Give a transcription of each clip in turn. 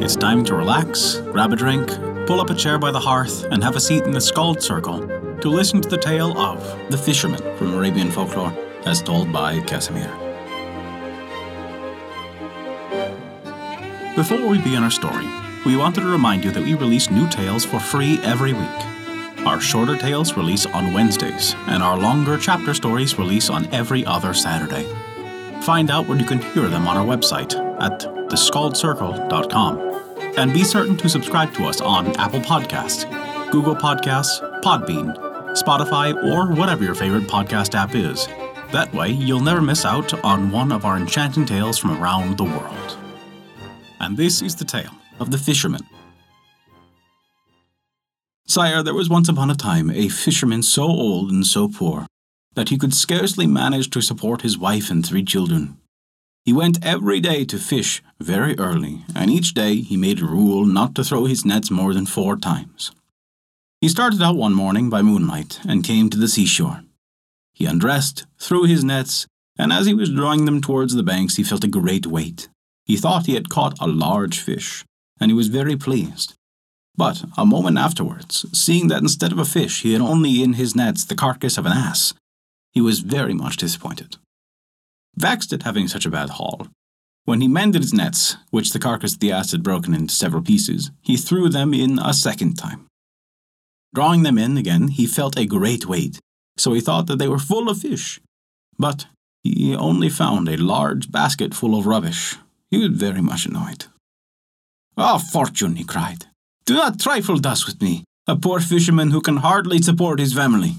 It's time to relax, grab a drink, pull up a chair by the hearth, and have a seat in the Skald's Circle to listen to the tale of The Fisherman from Arabian folklore as told by Casimir. Before we begin our story, we wanted to remind you that we release new tales for free every week. Our shorter tales release on Wednesdays, and our longer chapter stories release on every other Saturday. Find out where you can hear them on our website at theskaldscircle.com. And be certain to subscribe to us on Apple Podcasts, Google Podcasts, Podbean, Spotify, or whatever your favorite podcast app is. That way, you'll never miss out on one of our enchanting tales from around the world. And this is the tale of the fisherman. Sire, there was once upon a time a fisherman so old and so poor that he could scarcely manage to support his wife and three children. He went every day to fish very early, and each day he made a rule not to throw his nets more than four times. He started out one morning by moonlight and came to the seashore. He undressed, threw his nets, and as he was drawing them towards the banks, he felt a great weight. He thought he had caught a large fish, and he was very pleased. But a moment afterwards, seeing that instead of a fish he had only in his nets the carcass of an ass, he was very much disappointed. Vexed at having such a bad haul, when he mended his nets, which the carcass of the ass had broken into several pieces, he threw them in a second time. Drawing them in again, he felt a great weight, so he thought that they were full of fish. But he only found a large basket full of rubbish. He was very much annoyed. Ah, oh, fortune, he cried. Do not trifle thus with me, a poor fisherman who can hardly support his family.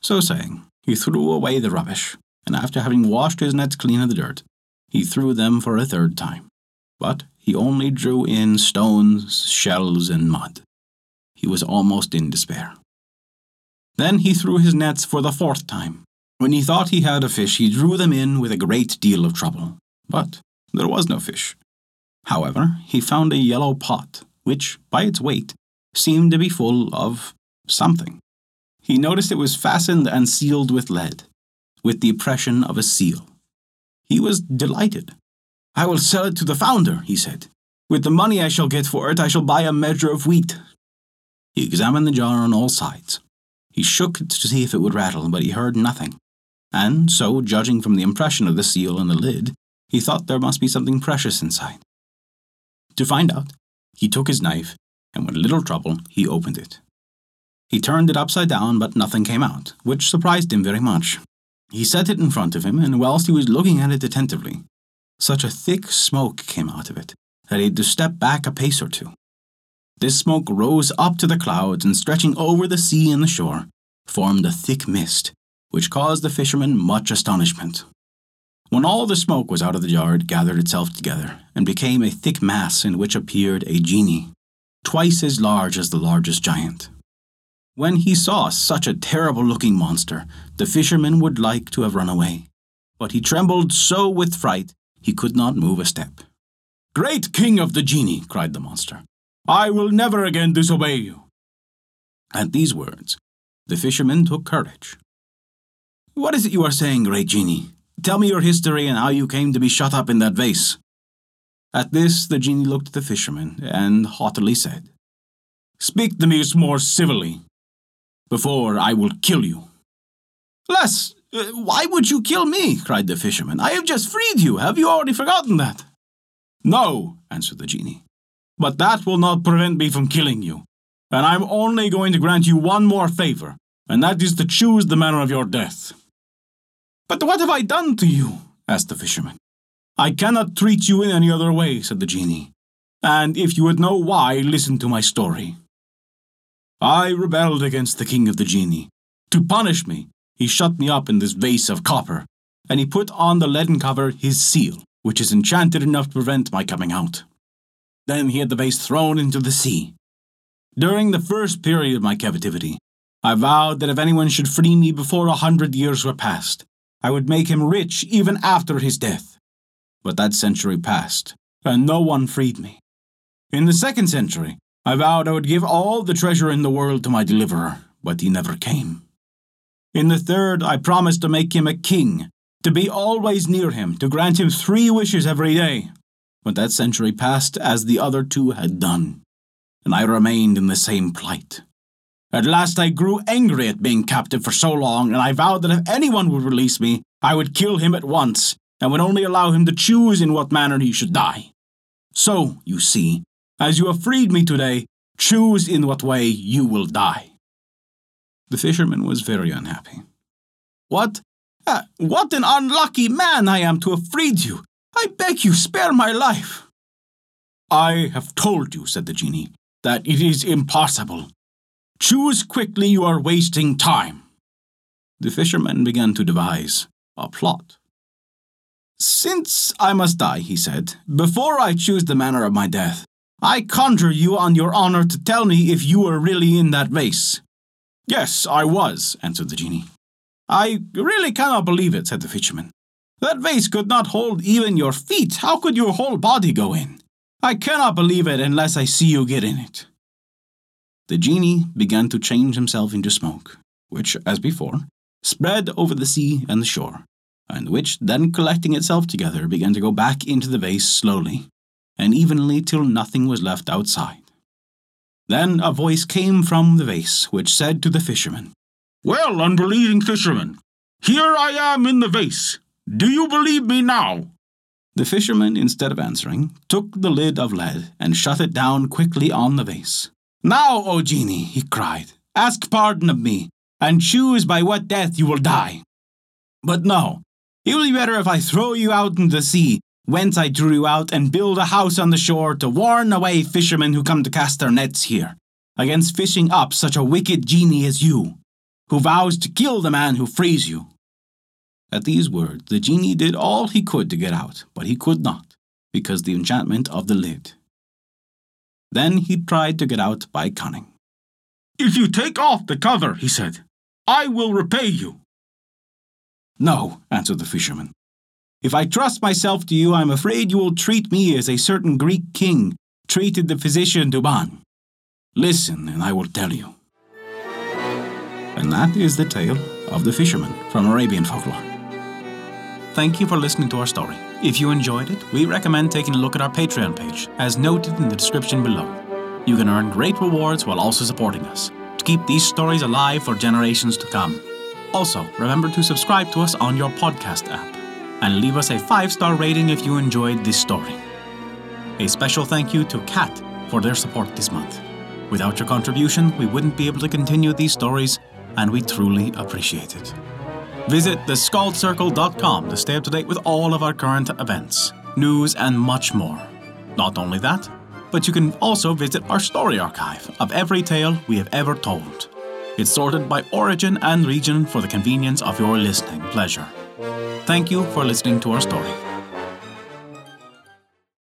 So saying, he threw away the rubbish, and after having washed his nets clean of the dirt, he threw them for a third time. But he only drew in stones, shells, and mud. He was almost in despair. Then he threw his nets for the fourth time. When he thought he had a fish, he drew them in with a great deal of trouble. But there was no fish. However, he found a yellow pot, which, by its weight, seemed to be full of something. He noticed it was fastened and sealed with lead, with the impression of a seal. He was delighted. I will sell it to the founder, he said. With the money I shall get for it, I shall buy a measure of wheat. He examined the jar on all sides. He shook it to see if it would rattle, but he heard nothing. And so, judging from the impression of the seal and the lid, he thought there must be something precious inside. To find out, he took his knife, and with little trouble, he opened it. He turned it upside down, but nothing came out, which surprised him very much. He set it in front of him, and whilst he was looking at it attentively, such a thick smoke came out of it that he had to step back a pace or two. This smoke rose up to the clouds and, stretching over the sea and the shore, formed a thick mist, which caused the fisherman much astonishment. When all the smoke was out of the jar, it gathered itself together and became a thick mass in which appeared a genie, twice as large as the largest giant. When he saw such a terrible looking monster, the fisherman would like to have run away, but he trembled so with fright he could not move a step. Great king of the genie, cried the monster, I will never again disobey you. At these words, the fisherman took courage. What is it you are saying, great genie? Tell me your history and how you came to be shut up in that vase. At this, the genie looked at the fisherman and haughtily said, Speak to me more civilly, before I will kill you. Less, uh, why would you kill me? cried the fisherman. I have just freed you. Have you already forgotten that? No, answered the genie. But that will not prevent me from killing you. And I'm only going to grant you one more favor, and that is to choose the manner of your death. But what have I done to you? asked the fisherman. I cannot treat you in any other way, said the genie. And if you would know why, listen to my story. I rebelled against the king of the genie. To punish me, he shut me up in this vase of copper, and he put on the leaden cover his seal, which is enchanted enough to prevent my coming out. Then he had the vase thrown into the sea. During the first period of my captivity, I vowed that if anyone should free me before a hundred years were past, I would make him rich even after his death. But that century passed, and no one freed me. In the second century, I vowed I would give all the treasure in the world to my deliverer, but he never came. In the third, I promised to make him a king, to be always near him, to grant him three wishes every day, But that century passed as the other two had done, and I remained in the same plight. At last I grew angry at being captive for so long, and I vowed that if anyone would release me, I would kill him at once, and would only allow him to choose in what manner he should die. So, you see, as you have freed me today, choose in what way you will die. The fisherman was very unhappy. What? Uh, what an unlucky man I am to have freed you! I beg you, spare my life! I have told you, said the genie, that it is impossible. Choose quickly, you are wasting time. The fisherman began to devise a plot. Since I must die, he said, before I choose the manner of my death, I conjure you on your honor to tell me if you were really in that vase. Yes, I was, answered the genie. I really cannot believe it, said the fisherman. That vase could not hold even your feet. How could your whole body go in? I cannot believe it unless I see you get in it. The genie began to change himself into smoke, which, as before, spread over the sea and the shore, and which, then collecting itself together, began to go back into the vase slowly and evenly till nothing was left outside. Then a voice came from the vase, which said to the fisherman, Well, unbelieving fisherman, here I am in the vase. Do you believe me now? The fisherman, instead of answering, took the lid of lead and shut it down quickly on the vase. Now, O genie, he cried, ask pardon of me, and choose by what death you will die. But no, it will be better if I throw you out into the sea, whence I drew you out, and build a house on the shore to warn away fishermen who come to cast their nets here, against fishing up such a wicked genie as you, who vows to kill the man who frees you. At these words, the genie did all he could to get out, but he could not, because the enchantment of the lid. Then he tried to get out by cunning. If you take off the cover, he said, I will repay you. No, answered the fisherman. If I trust myself to you, I am afraid you will treat me as a certain Greek king treated the physician Duban. Listen, and I will tell you. And that is the tale of the fisherman from Arabian folklore. Thank you for listening to our story. If you enjoyed it, we recommend taking a look at our Patreon page, as noted in the description below. You can earn great rewards while also supporting us, to keep these stories alive for generations to come. Also, remember to subscribe to us on your podcast app, and leave us a 5 star rating if you enjoyed this story. A special thank you to Kat for their support this month. Without your contribution, we wouldn't be able to continue these stories, and we truly appreciate it. Visit theskaldscircle.com to stay up to date with all of our current events, news, and much more. Not only that, but you can also visit our story archive of every tale we have ever told. It's sorted by origin and region for the convenience of your listening pleasure. Thank you for listening to our story.